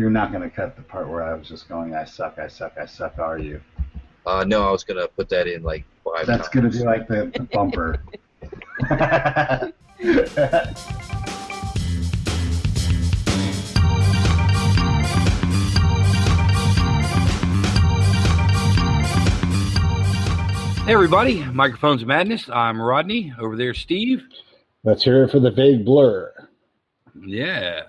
you're not going to cut the part where I was just going, I suck, I suck, I suck, are you? Uh, no, I was gonna put that in like five. That's going to be like the, the bumper. Hey everybody, Microphones of Madness. I'm Rodney. Over there, Steve. Let's hear it for the vague blur. Yeah.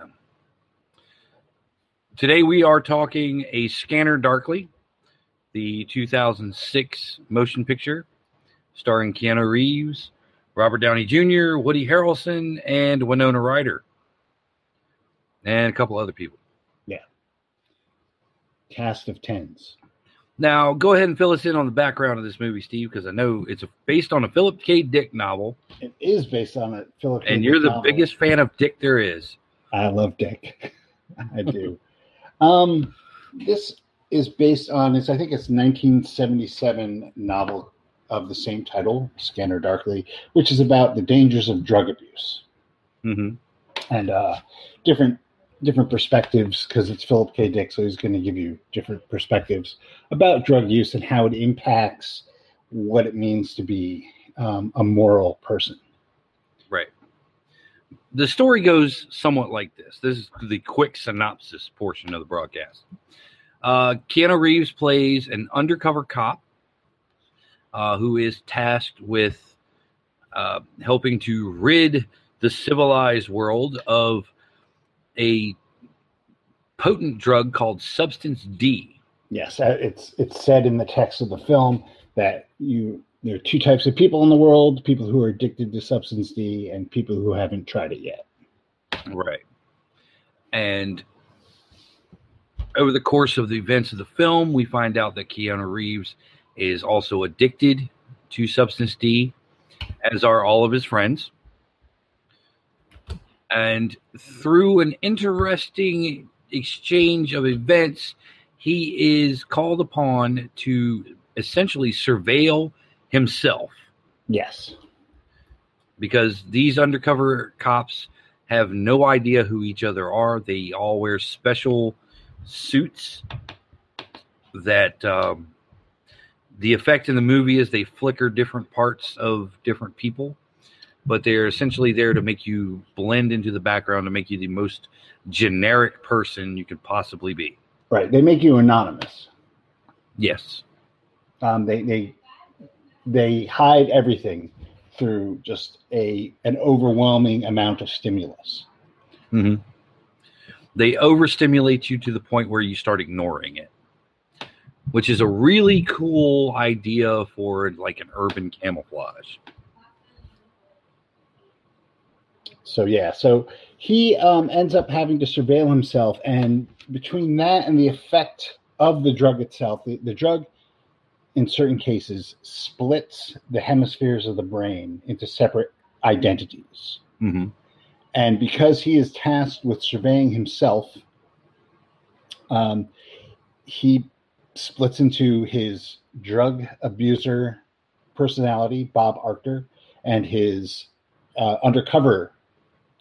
Today we are talking A Scanner Darkly, the 2006 motion picture starring Keanu Reeves, Robert Downey Jr., Woody Harrelson, and Winona Ryder, and a couple other people. Yeah. Cast of tens. Now, go ahead and fill us in on the background of this movie, Steve, because I know it's based on a Philip K. Dick novel, It is based on a Philip. K. and you're the novel. biggest fan of Dick there is. I love Dick. I do. Um, this is based on it's I think it's 1977 novel of the same title, Scanner Darkly, which is about the dangers of drug abuse hmm and uh, different different perspectives because it's Philip K. Dick, so he's going to give you different perspectives about drug use and how it impacts what it means to be um, a moral person. The story goes somewhat like this. This is the quick synopsis portion of the broadcast. Uh, Keanu Reeves plays an undercover cop uh, who is tasked with uh, helping to rid the civilized world of a potent drug called Substance D. Yes, uh, it's it's said in the text of the film that you there are two types of people in the world: people who are addicted to substance D and people who haven't tried it yet. Right. And over the course of the events of the film, we find out that Keanu Reeves is also addicted to substance D, as are all of his friends. And through an interesting exchange of events, he is called upon to essentially surveil himself Yes, because these undercover cops have no idea who each other are. They all wear special suits that um, the effect in the movie is they flicker different parts of different people, but they're essentially there to make you blend into the background to make you the most generic person you could possibly be. right. They make you anonymous. Yes. Um, they they they hide everything through just a an overwhelming amount of stimulus. hmm They overstimulate you to the point where you start ignoring it, which is a really cool idea for like an urban camouflage. So yeah, so he um, ends up having to surveil himself, and between that and the effect of the drug itself, the, the drug, in certain cases, splits the hemispheres of the brain into separate identities. hmm And because he is tasked with surveying himself, um, he splits into his drug abuser personality, Bob Arctor, and his uh, undercover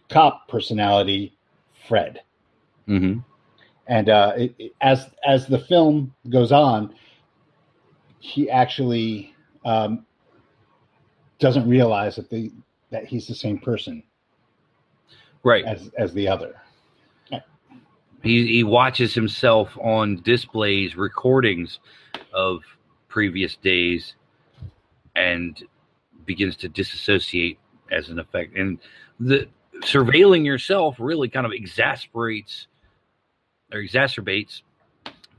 cop personality, Fred. hmm And uh, it, it- as as the film goes on, he actually um, doesn't realize that the that he's the same person Right. as as the other. He he watches himself on displays, recordings of previous days, and begins to disassociate as an effect. And the surveilling yourself really kind of exasperates or exacerbates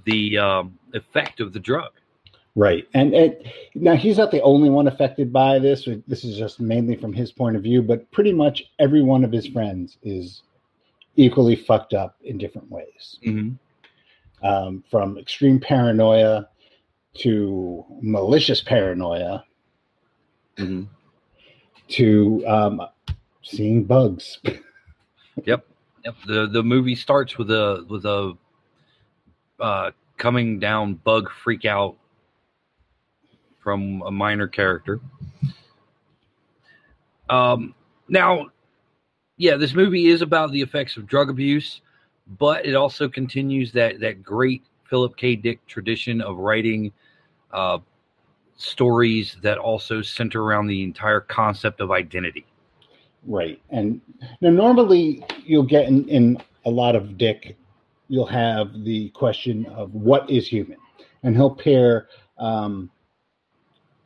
the um, effect of the drug. Right, and it, now he's not the only one affected by this. This is just mainly from his point of view, but pretty much every one of his friends is equally fucked up in different ways. Mm-hmm. Um, from extreme paranoia to malicious paranoia Mm-hmm. to um, seeing bugs. Yep. Yep. The the movie starts with a with a uh, coming down bug freak out from a minor character. Um, now, yeah, this movie is about the effects of drug abuse, but it also continues that that great Philip K. Dick tradition of writing uh, stories that also center around the entire concept of identity. Right. And now normally you'll get in, in a lot of Dick, you'll have the question of what is human, and he'll pair um,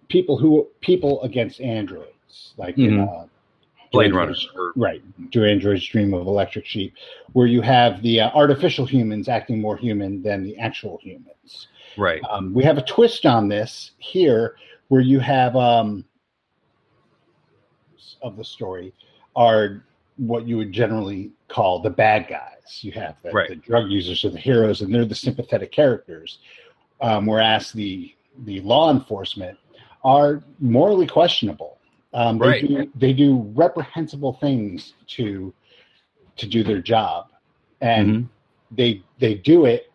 people who people against androids, like in Mhm. uh, Blade Do Runner. Androids- or- right? Do androids dream of electric sheep? Where you have the uh, artificial humans acting more human than the actual humans. right. Um, we have a twist on this here, where you have um, of the story are what you would generally call the bad guys. You have the, Right. the drug users are the heroes, and they're the sympathetic characters. Um, whereas the the law enforcement are morally questionable. Um, they, Right. do, they do reprehensible things to to do their job, and Mhm. they they do it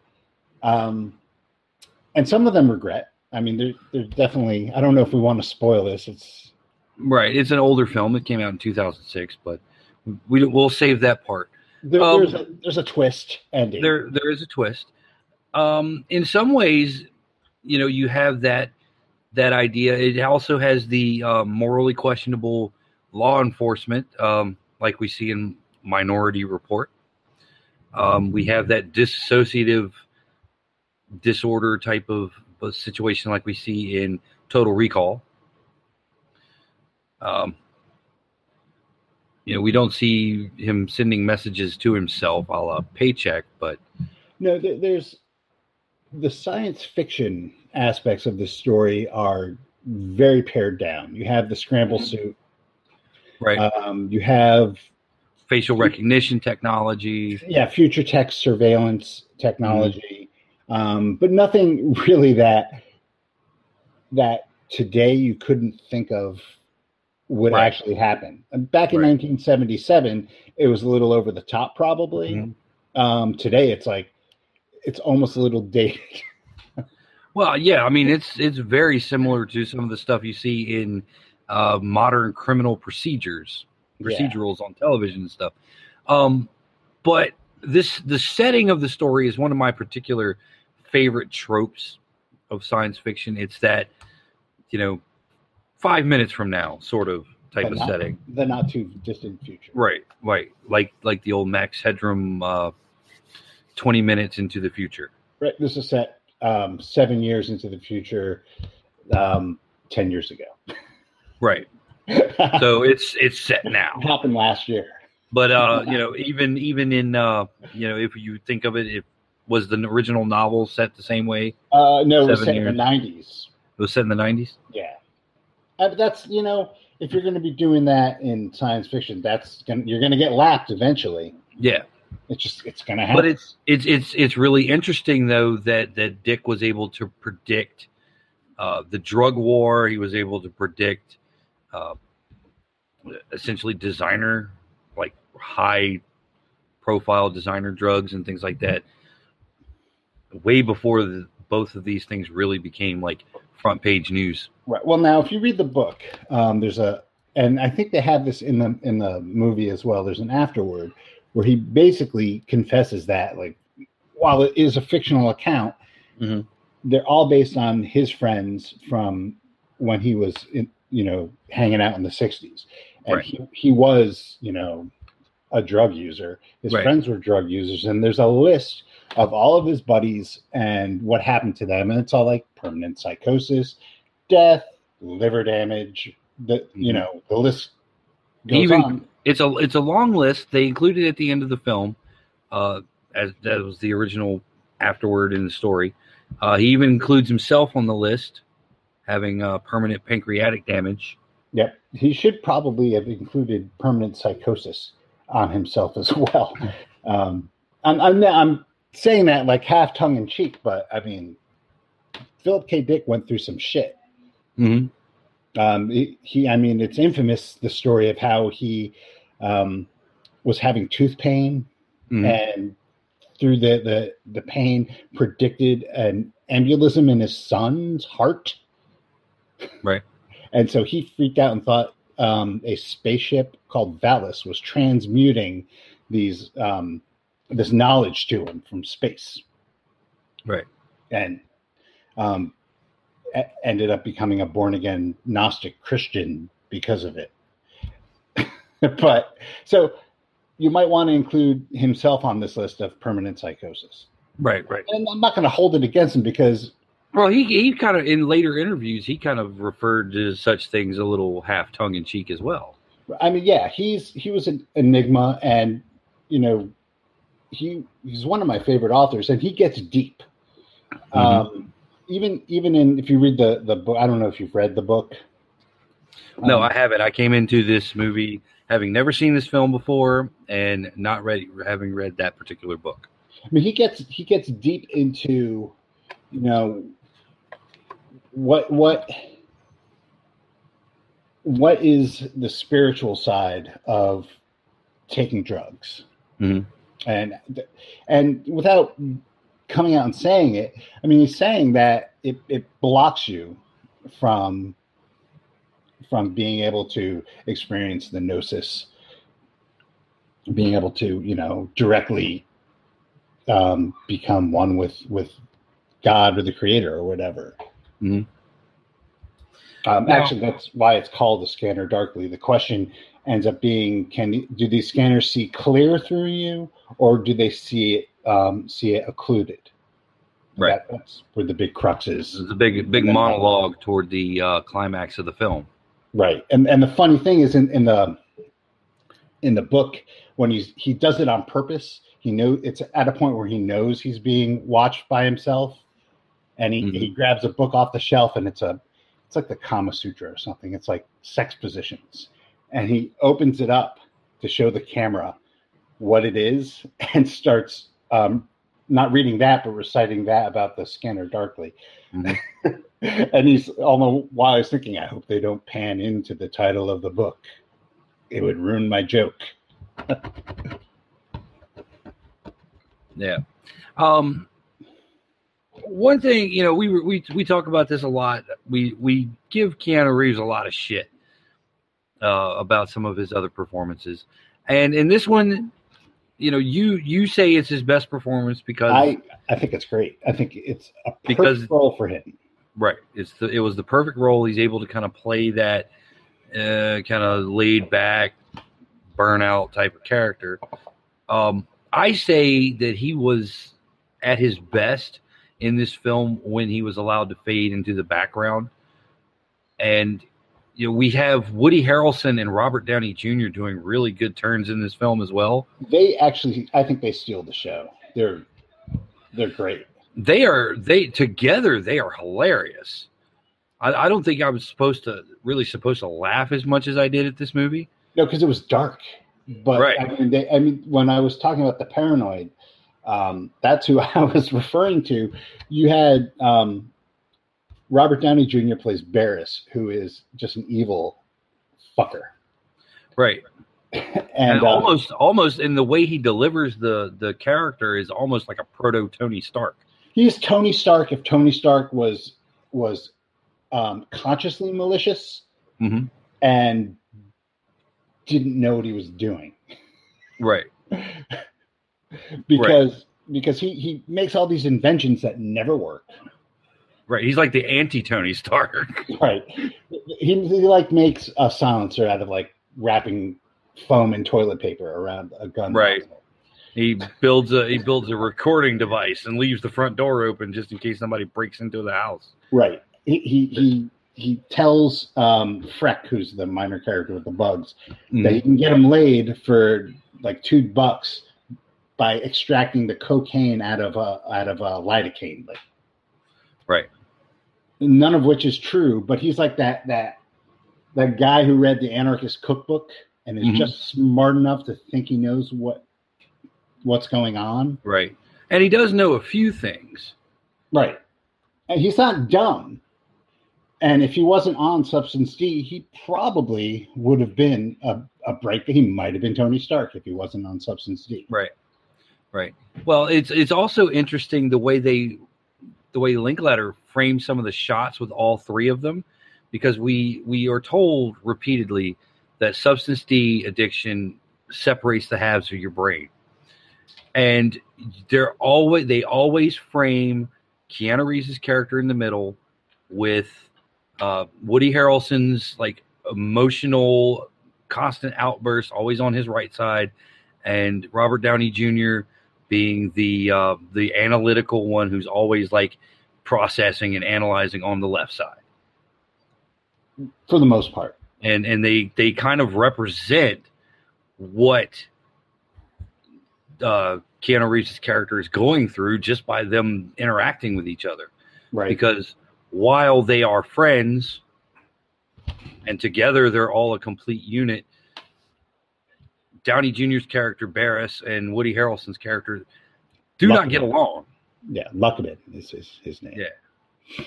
um and some of them regret i mean they're, they're definitely i don't know if we want to spoil this it's Right. It's an older film. It came out in 2006, but we we'll save that part. there, Um, there's a there's a twist ending There there is a twist. Um, in some ways, you know, you have that that idea. It also has the uh, morally questionable law enforcement, um, like we see in Minority Report. Um, we have that dissociative disorder type of of situation, like we see in Total Recall. Um, you know, we don't see him sending messages to himself a la paycheck, but no there's the science fiction aspects of the story are very pared down. You have the scramble suit. Right, um, you have facial recognition technology. yeah future tech surveillance technology. Um, but nothing really that that today you couldn't think of would Right. actually happen. Back in Right. 1977 it was a little over the top probably. Mhm. um, today it's like it's almost a little dated Well, yeah, I mean it's it's very similar to some of the stuff you see in uh, modern criminal procedures, Yeah. procedurals on television and stuff. Um, but this the setting of the story is one of my particular favorite tropes of science fiction. It's that you know five minutes from now sort of type But of not- setting. the not too distant future Right, right. Like like the old Max Headroom uh, twenty minutes into the future. right this is set um, seven years into the future um, 10 years ago Right. So it's it's set now. happened last year But uh, you know, even even in uh, you know, if you think of it, it was the original novel set the same way. uh, no it was set in the 90s It was set in the nineties. Yeah, uh, but that's you know if you're going to be doing that in science fiction, that's gonna you're going to get lapped eventually. Yeah, It's just it's going to happen. but it's it's it's it's really interesting though that that Dick was able to predict uh, the drug war. He was able to predict uh, essentially designer like high profile designer drugs and things like that way before the, both of these things really became like front page news. right. Well, now if you read the book, um, there's a and I think they have this in the in the movie as well. There's an afterword where he basically confesses that like while it is a fictional account, Mhm. they're all based on his friends from when he was in, you know hanging out in the 60s and Right. he, he was you know a drug user his Right. friends were drug users and there's a list of all of his buddies and what happened to them and it's all like permanent psychosis death liver damage the you Mhm. know the list goes Even- on It's a it's a long list. They included at the end of the film, uh, as that was the original afterword in the story. Uh, he even includes himself on the list, having uh, permanent pancreatic damage. Yep, he should probably have included permanent psychosis on himself as well. Um, I'm, I'm I'm saying that like half tongue in cheek, but I mean, Philip K. Dick went through some shit. Mm-hmm. Um, he, I mean, it's infamous the story of how he um, was having tooth pain Mhm. and through the, the the pain predicted an embolism in his son's heart. Right. And so he freaked out and thought um, a spaceship called Valis was transmuting these um, this knowledge to him from space, Right. and um, ended up becoming a born again Gnostic Christian because of it. but so you might want to include himself on this list of permanent psychosis. Right. Right. And I'm not going to hold it against him because Well, he he kind of in later interviews he kind of referred to such things a little half tongue in cheek as well. I mean, yeah, he's he was an enigma, and you know, he he's one of my favorite authors, and he gets deep. Um, even even in if you read the the book, I don't know if you've read the book. No, Um, I haven't. I came into this movie having never seen this film before and not read having read that particular book. I mean, he gets he gets deep into, you know, what what what is the spiritual side of taking drugs, Mhm. and and without coming out and saying it, I mean, he's saying that it it blocks you from from being able to experience the gnosis, being able to you know directly um, become one with with God or the Creator or whatever. Mhm. Um, Now- actually, that's why it's called the scanner darkly. The question ends up being: Can do these scanners see clear through you, or do they see it um, see it occluded? Right. That- that's where the big crux is. is a big big monologue toward the uh, climax of the film. Right. And and the funny thing is in, in the in the book when he's he does it on purpose. He know it's at a point where he knows he's being watched by himself, and he, Mhm. he grabs a book off the shelf and it's a it's like the Kama Sutra or something. It's like sex positions, and he opens it up to show the camera what it is and starts um, not reading that but reciting that about the scanner darkly. Mhm. and he's although while I was thinking, I hope they don't pan into the title of the book. It would ruin my joke. Yeah. Um, one thing, you know, we we we talk about this a lot. We we give Keanu Reeves a lot of shit uh, about some of his other performances, and in this one, you know, you you say it's his best performance because I I think it's great. I think it's a perfect Because- role for him. right, it's the, it was the perfect role. He's able to kind of play that uh, kind of laid back, burnout type of character. Um, I say that he was at his best in this film when he was allowed to fade into the background. And you know, we have Woody Harrelson and Robert Downey Jr. doing really good turns in this film as well. They actually, I think they steal the show. They're they're great. They are they together they are hilarious. I, I don't think I was supposed to really supposed to laugh as much as I did at this movie. No, because it was dark. But Right. I mean, they, I mean, when I was talking about the paranoid, um, that's who I was referring to. You had um, Robert Downey Jr. plays Barris, who is just an evil fucker, Right. and, And, uh, almost almost in the way he delivers the the character is almost like a proto Tony Stark. he's Tony Stark. If Tony Stark was was um, consciously malicious Mm-hmm. and didn't know what he was doing, Right. because because he he makes all these inventions that never work. Right. He's like the anti Tony Stark. Right. He, he like makes a silencer out of like wrapping foam and toilet paper around a gun. Right. He builds a he builds a recording device and leaves the front door open just in case somebody breaks into the house. Right. He he he, he tells um, Freck, who's the minor character with the bugs, that he can get him laid for like two bucks by extracting the cocaine out of a out of a lidocaine. Like, Right. None of which is true, but he's like that that that guy who read the anarchist cookbook and is Mhm. just smart enough to think he knows what what's going on. Right. And he does know a few things. Right. And he's not dumb. And if he wasn't on Substance D, he probably would have been a, a break. He might have been Tony Stark if he wasn't on Substance D. Right. Right. Well, it's it's also interesting the way they the way Linklater frames some of the shots with all three of them because we we are told repeatedly that substance D addiction separates the halves of your brain. and they're always they always frame Keanu Reeves' character in the middle with uh, Woody Harrelson's like emotional, constant outbursts, always on his right side, and Robert Downey Jr. being the uh, the analytical one who's always like processing and analyzing on the left side. for the most part. and and they they kind of represent what uh, Keanu Reeves' character is going through just by them interacting with each other. Right. Because while they are friends and together they're all a complete unit, Downey Jr.'s character Barris and Woody Harrelson's character do not get along. yeah, Luckman is his, his name. Yeah.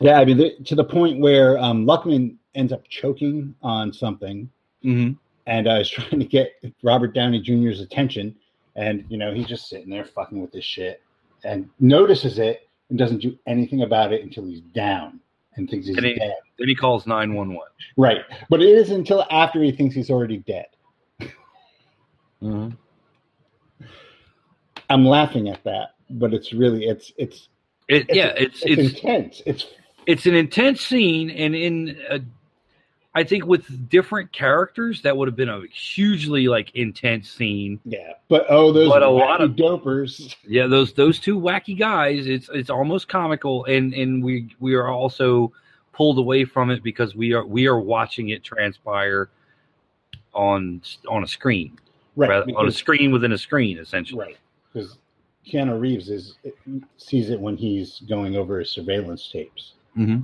Yeah, I mean, the, to the point where um, Luckman ends up choking on something, Mm-hmm. and uh, is trying to get Robert Downey Jr.'s attention, and you know he's just sitting there fucking with this shit, and notices it and doesn't do anything about it until he's down and thinks he's And he- dead. Then he calls nine one one. Right, but it is until after he thinks he's already dead. Mm-hmm. I'm laughing at that, but it's really it's it's, It, it's yeah, it's it's, it's intense. It's it's an intense scene and in a, I think with different characters that would have been a hugely like intense scene. yeah, but oh, those But a lot of- dopers. Yeah, those those two wacky guys, it's it's almost comical and and we we are also pulled away from it because we are we are watching it transpire on on a screen. Right, rather- on a screen within a screen essentially. Right, because Keanu Reeves is sees it when he's going over his surveillance tapes. Mm-hmm.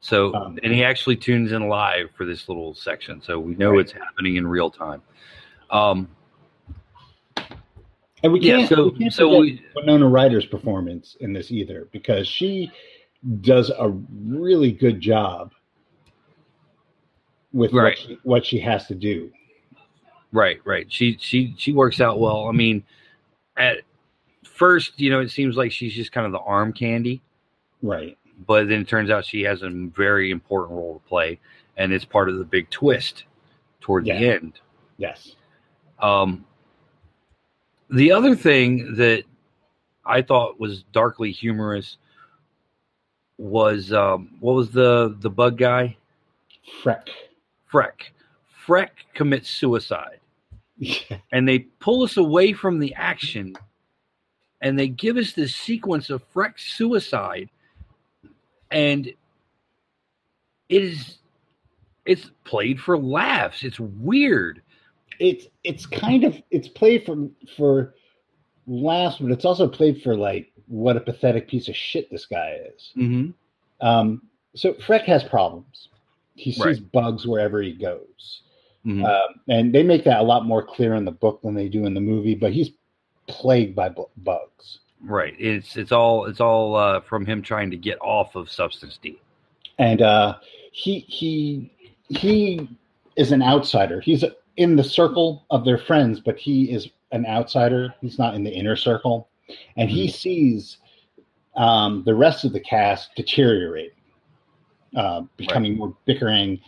So Um, and he actually tunes in live for this little section, so we know Right. it's happening in real time. Um, And we can't, so- we can't so we- Winona Ryder's performance in this either, because she does a really good job with Right. what, she, what she has to do. Right, right. She she she works out well. I mean, at first, you know, it seems like she's just kind of the arm candy, Right. but then it turns out she has a very important role to play, and it's part of the big twist toward the end. Yes. Um, the other thing that I thought was darkly humorous was um, what was the the bug guy Freck. Freck. Freck commits suicide. and they pull us away from the action and they give us this sequence of Freck's suicide and it is it's played for laughs it's weird it's it's kind of it's played for for laughs, but it's also played for like what a pathetic piece of shit this guy is. mm-hmm. Um, so Freck has problems. He sees Right. bugs wherever he goes. Mhm. Um, and they make that a lot more clear in the book than they do in the movie. But he's plagued by bu- bugs, right it's it's all it's all uh, from him trying to get off of substance d and uh, he he he is an outsider. He's in the circle of their friends, but he is an outsider. He's not in the inner circle, and he sees um, the rest of the cast deteriorate, uh, becoming more bickering.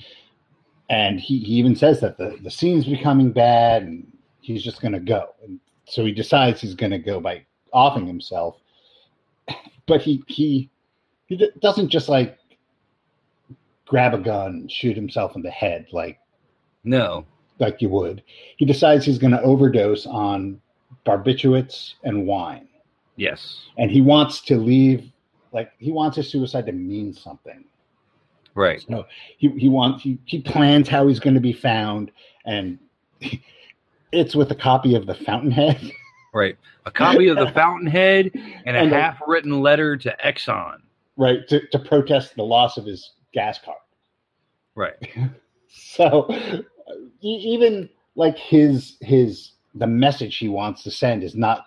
And he, he even says that the, the scene's becoming bad and he's just going to go. And so he decides he's going to go by offing himself. But he, he, he doesn't just like grab a gun and shoot himself in the head like, no like you would. He decides he's going to overdose on barbiturates and wine. yes And he wants to leave, like, he wants his suicide to mean something. Right So he, he wants he, he plans how he's going to be found, and it's with a copy of the Fountainhead. right a copy of the fountainhead and a And half written letter to exxon right to, to protest the loss of his gas card. right So even like his his the message he wants to send is not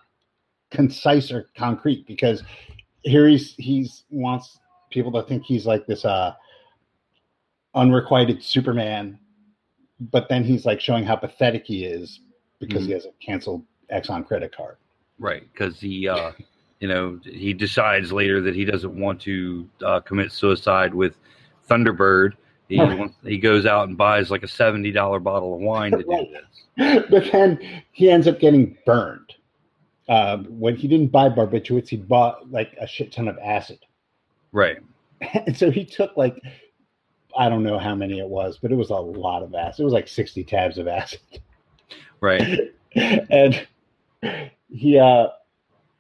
concise or concrete because here he's he's wants people to think he's like this uh unrequited Superman, but then he's like showing how pathetic he is because he has a canceled Exxon credit card. Right, because he, uh, you know, he decides later that he doesn't want to uh, commit suicide with Thunderbird. He wants, he goes out and buys like a seventy dollar bottle of wine to do this. but then he ends up getting burned. Uh, when he didn't buy barbiturates, he bought like a shit ton of acid. Right. And so he took like I don't know how many it was, but it was a lot of acid. It was like 60 tabs of acid. Right. and he uh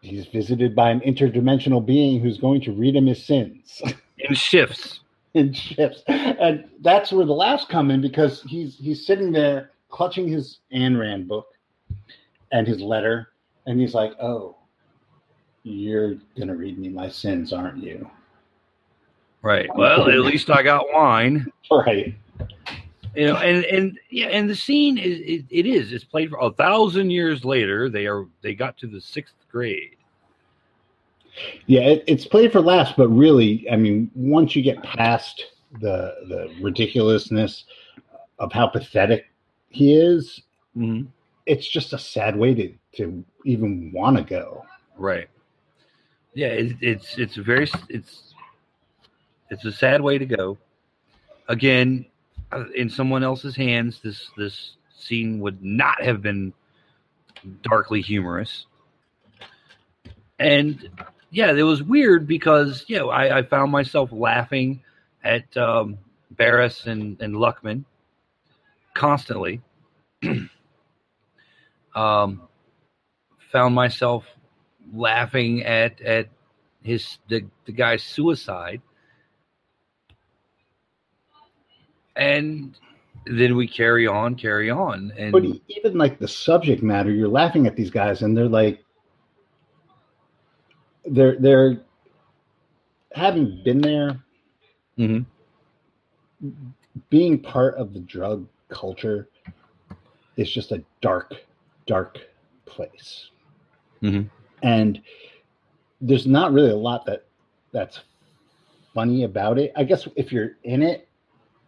he's visited by an interdimensional being who's going to read him his sins In shifts. in shifts. And that's where the laughs come in because he's he's sitting there clutching his Ayn Rand book and his letter, and he's like, Oh, you're gonna read me my sins, aren't you? Right. Well, at least I got wine. Right. You know, and and yeah, and the scene is it, it is it's played for a thousand years later. They are they got to the sixth grade. Yeah, it, it's played for laughs, but really, I mean, once you get past the the ridiculousness of how pathetic he is, Mm-hmm. it's just a sad way to to even want to go. Right. Yeah, it, it's it's very it's it's a sad way to go. Again, uh, in someone else's hands, this this scene would not have been darkly humorous. And yeah, it was weird because you know I, I found myself laughing at um, Barris and, and Luckman constantly. um, found myself laughing at at his the, the guy's suicide and then we carry on carry on and But even like the subject matter, you're laughing at these guys, and they're like, they're they're having been there, Mhm. being part of the drug culture is just a dark, dark place. Mhm. And there's not really a lot that that's funny about it. I guess if you're in it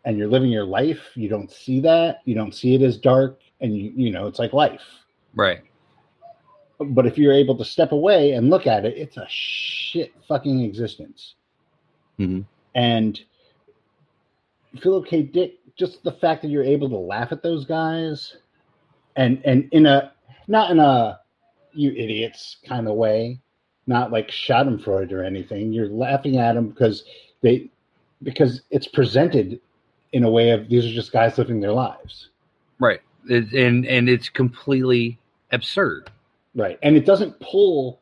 and you're living your life, you don't see that. You don't see it as dark, and you you know it's like life. right But if you're able to step away and look at it, it's a shit fucking existence. Mhm. And Philip K. Dick, just the fact that you're able to laugh at those guys, and and in a not in a you idiots kind of way, not like Schadenfreude or anything. You're laughing at them because they because it's presented in a way of these are just guys living their lives, right it, and and it's completely absurd right? And it doesn't pull.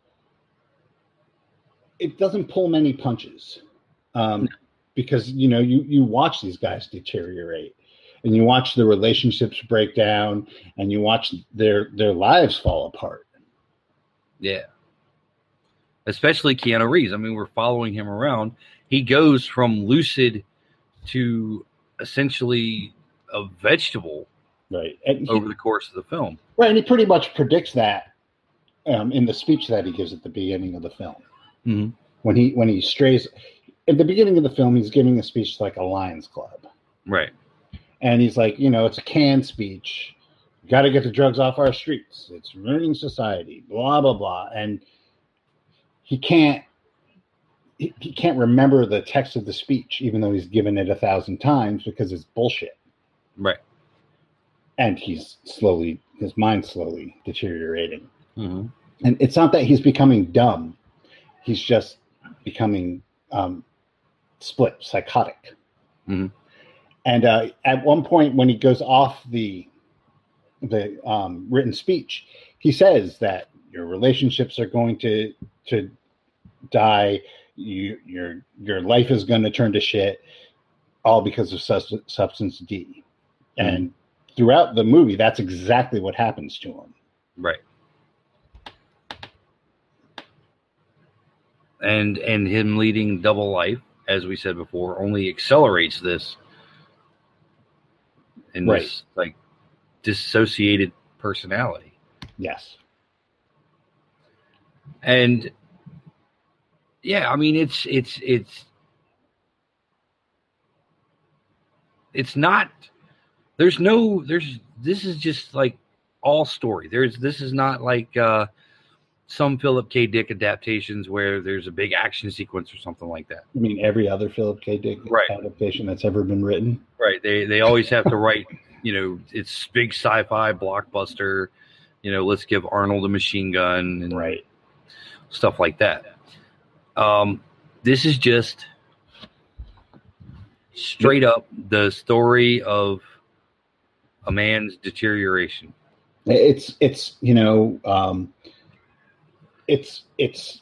It doesn't pull many punches, um, because you know you you watch these guys deteriorate, and you watch the relationships break down, and you watch their their lives fall apart. yeah especially keanu reeves i mean we're following him around he goes from lucid to essentially a vegetable Right, and he, over the course of the film right, and he pretty much predicts that um, in the speech that he gives at the beginning of the film. Mhm. When he when he strays at the beginning of the film, he's giving a speech like a Lions Club, right and he's like, you know, it's a canned speech. Got to get the drugs off our streets. It's ruining society. Blah blah blah, and he can't. He, he can't remember the text of the speech, even though he's given it a thousand times because it's bullshit. right And he's slowly, his mind's slowly deteriorating. hmm and it's not that he's becoming dumb he's just becoming um, split psychotic Mhm. and uh, at one point when he goes off the the um, written speech he says that your relationships are going to to die you your your life is going to turn to shit all because of sus- substance d mm-hmm. and throughout the movie that's exactly what happens to him Right. And and him leading double life, as we said before, only accelerates this in Right. this like dissociated personality. yes And yeah, I mean it's it's it's it's not there's no there's this is just like all story. There's this is not like uh some Philip K. Dick adaptations where there's a big action sequence or something like that. I mean, every other Philip K. Dick Right. adaptation that's ever been written. Right. They they always have to write. You know, it's big sci-fi blockbuster. You know, let's give Arnold a machine gun and Right. stuff like that. Um, this is just straight up the story of a man's deterioration. It's it's you know um, it's it's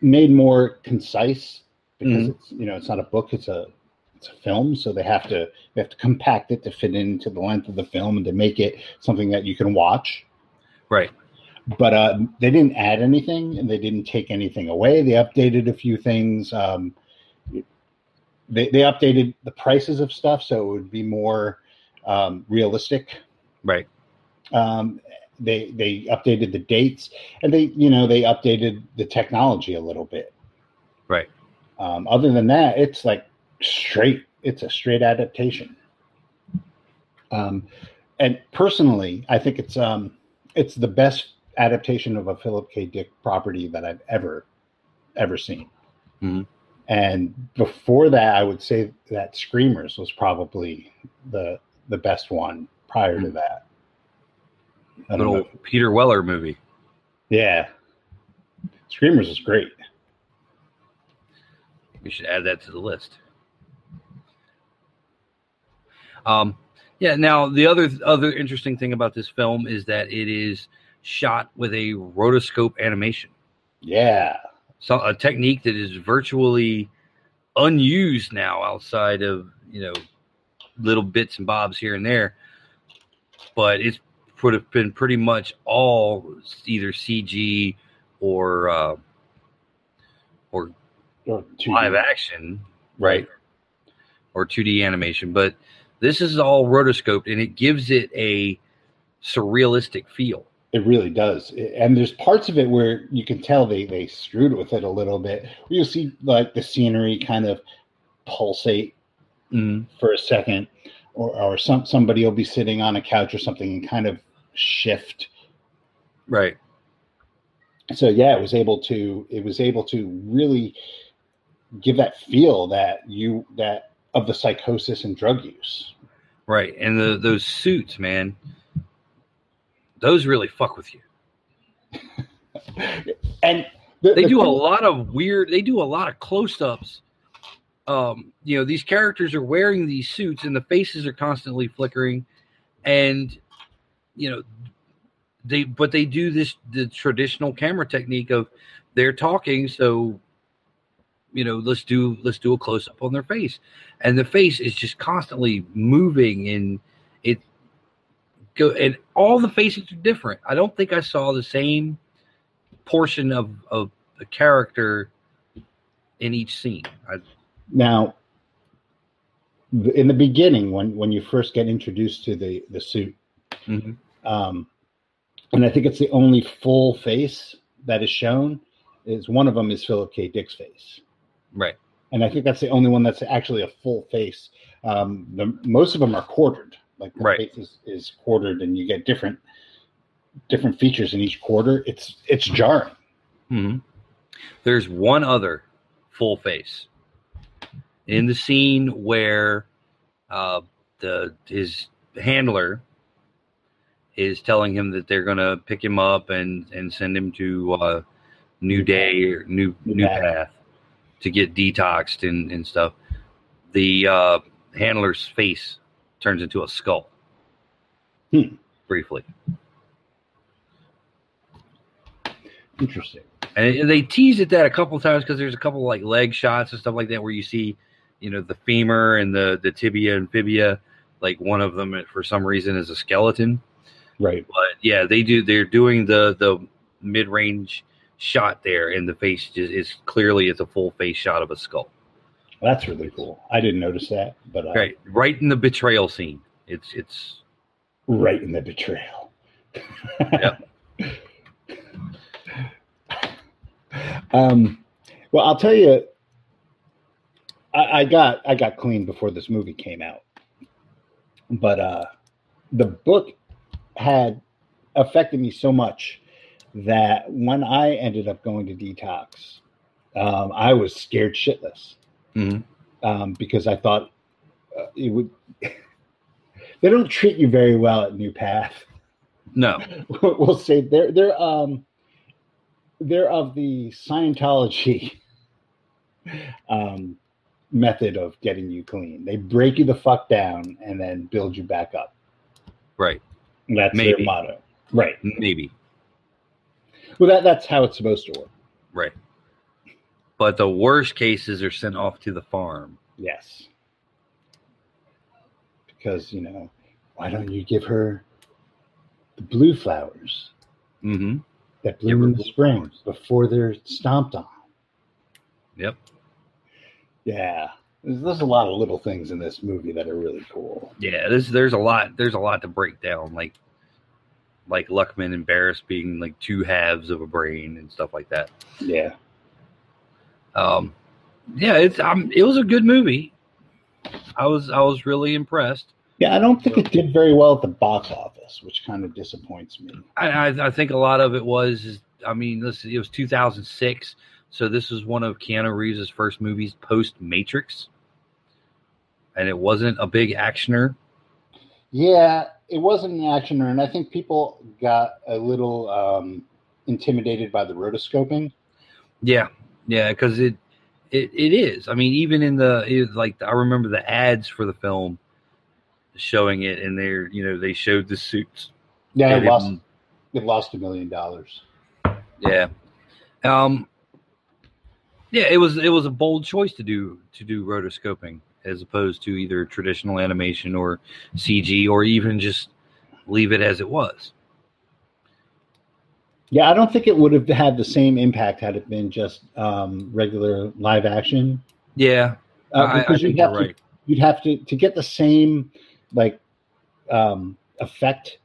made more concise because Mhm. it's you know it's not a book it's a it's a film so they have to they have to compact it to fit into the length of the film and to make it something that you can watch Right. But uh, they didn't add anything and they didn't take anything away. They updated a few things. Um, they they updated the prices of stuff so it would be more um, realistic. Right. Um, they they updated the dates and they you know they updated the technology a little bit. Right. Um, other than that, it's like straight. It's a straight adaptation. Um, and personally, I think it's um, it's the best adaptation of a Philip K. Dick property that I've ever ever seen. Mhm. And before that, I would say that Screamers was probably the the best one prior to that. I Little. Peter Weller movie. Yeah, Screamers is great. We should add that to the list. Um, yeah. Now the other other interesting thing about this film is that it is shot with a rotoscope animation, Yeah, so a technique that is virtually unused now outside of you know little bits and bobs here and there, but it's would have been pretty much all either CG or uh, or or 2D. live action, right? Or 2D animation, but this is all rotoscoped and it gives it a surrealistic feel. It really does. And there's parts of it where you can tell they, they screwed with it a little bit. You'll see like the scenery kind of pulsate Mm, for a second, or, or some somebody will be sitting on a couch or something and kind of shift. right. So yeah, it was able to it was able to really give that feel that you that of the psychosis and drug use. Right. And the those suits, man, those really fuck with you. And the, They the do a lot of weird they do a lot of close-ups. Um, you know, these characters are wearing these suits and the faces are constantly flickering and you know they but they do this the traditional camera technique of they're talking so you know let's do let's do a close up on their face and the face is just constantly moving and go and all the faces are different i don't think i saw the same portion of of the character in each scene I, Now, in the beginning, when when you first get introduced to the the suit, Mhm. um, and I think it's the only full face that is shown. Is one of them is Philip K. Dick's face, right and I think that's the only one that's actually a full face. Um, the most of them are quartered, like the Right. face is, is quartered, and you get different different features in each quarter. It's it's jarring. hmm There's one other full face in the scene where uh, the his handler is telling him that they're gonna pick him up and and send him to uh, New Day or New New New Path. Path to get detoxed and and stuff. The uh, handler's face turns into a skull. Hmm. Briefly. Interesting. And they teased at that a couple times because there's a couple like leg shots and stuff like that where you see, you know, the femur and the the tibia and fibia. Like one of them, for some reason, is a skeleton. Right. But yeah, they do. They're doing the the mid range shot there, and the face just is clearly it's a full face shot of a skull. That's really cool. I didn't notice that, but uh, Right, right in the betrayal scene. It's it's right in the betrayal. Um, well, I'll tell you, I, I got I got clean before this movie came out, but uh, the book had affected me so much that when I ended up going to detox, um, I was scared shitless Mhm. um, because I thought uh, it would. they don't treat you very well at New Path. No. we'll say they're they're um they're of the Scientology um method of getting you clean. They break you the fuck down and then build you back up. Right. And that's Maybe. their motto. Right. Maybe. Well, that that's how it's supposed to work. Right. But the worst cases are sent off to the farm. Yes. Because you know, why don't you give her the blue flowers Mm-hmm. that bloom in the spring flowers. before they're stomped on? Yep. Yeah. There's, there's a lot of little things in this movie that are really cool. Yeah, there's there's a lot there's a lot to break down, like like Luckman and Barris being like two halves of a brain and stuff like that. Yeah. Um, yeah, it's um, it was a good movie. I was I was really impressed. Yeah, I don't think it did very well at the box office, which kind of disappoints me. I, I I think a lot of it was I mean this it was 2006, so this was one of Keanu Reeves' first movies post Matrix, and it wasn't a big actioner. Yeah, it wasn't an actioner, and I think people got a little um, intimidated by the rotoscoping. Yeah, yeah, because it, it it is. I mean, even in the it, like, I remember the ads for the film showing it, and they're you know they showed the suits. Yeah, it lost, it lost a million dollars. Yeah, um, yeah, it was it was a bold choice to do to do rotoscoping as opposed to either traditional animation or CG or even just leave it as it was. Yeah, I don't think it would have had the same impact had it been just um, regular live action. Yeah, Uh, I, I because think you'd have right. to you'd have to to get the same like um, effect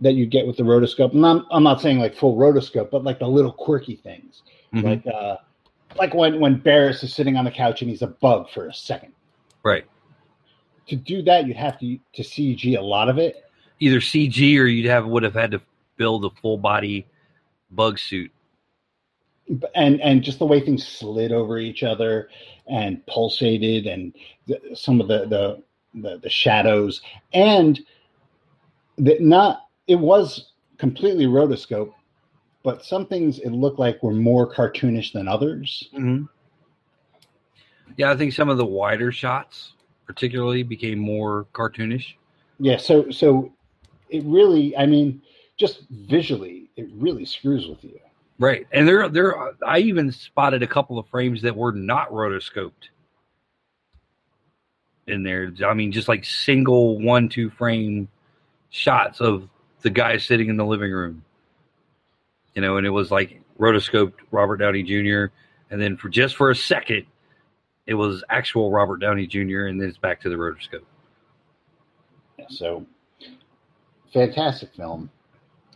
that you get with the rotoscope. And I'm, I'm not saying like full rotoscope, but like the little quirky things, Mhm. like uh, like when when Barris is sitting on the couch and he's a bug for a second. right. To do that, you'd have to to CG a lot of it. Either CG or you'd have would have had to build a full body bug suit. and and just the way things slid over each other and pulsated and the, some of the, the the the shadows and that not it was completely rotoscope but some things it looked like were more cartoonish than others Mm-hmm. Yeah, I think some of the wider shots, particularly, became more cartoonish. yeah so so it really i mean just visually it really screws with you Right, and there, there, I even spotted a couple of frames that were not rotoscoped in there. I mean, just like single one-two frame shots of the guy sitting in the living room. You know, and it was like rotoscoped Robert Downey Jr. And then for just for a second, it was actual Robert Downey Jr. And then it's back to the rotoscope. So fantastic film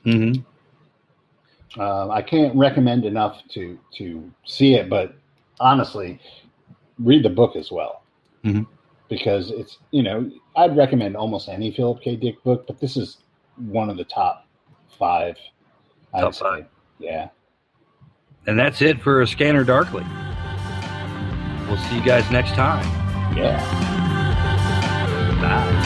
Mm-hmm. Um, I can't recommend enough to to see it, but honestly, read the book as well Mhm. because it's you know I'd recommend almost any Philip K. Dick book, but this is one of the top five. I'd Top say. five. Yeah. And that's it for a Scanner Darkly. We'll see you guys next time. Yeah. Bye.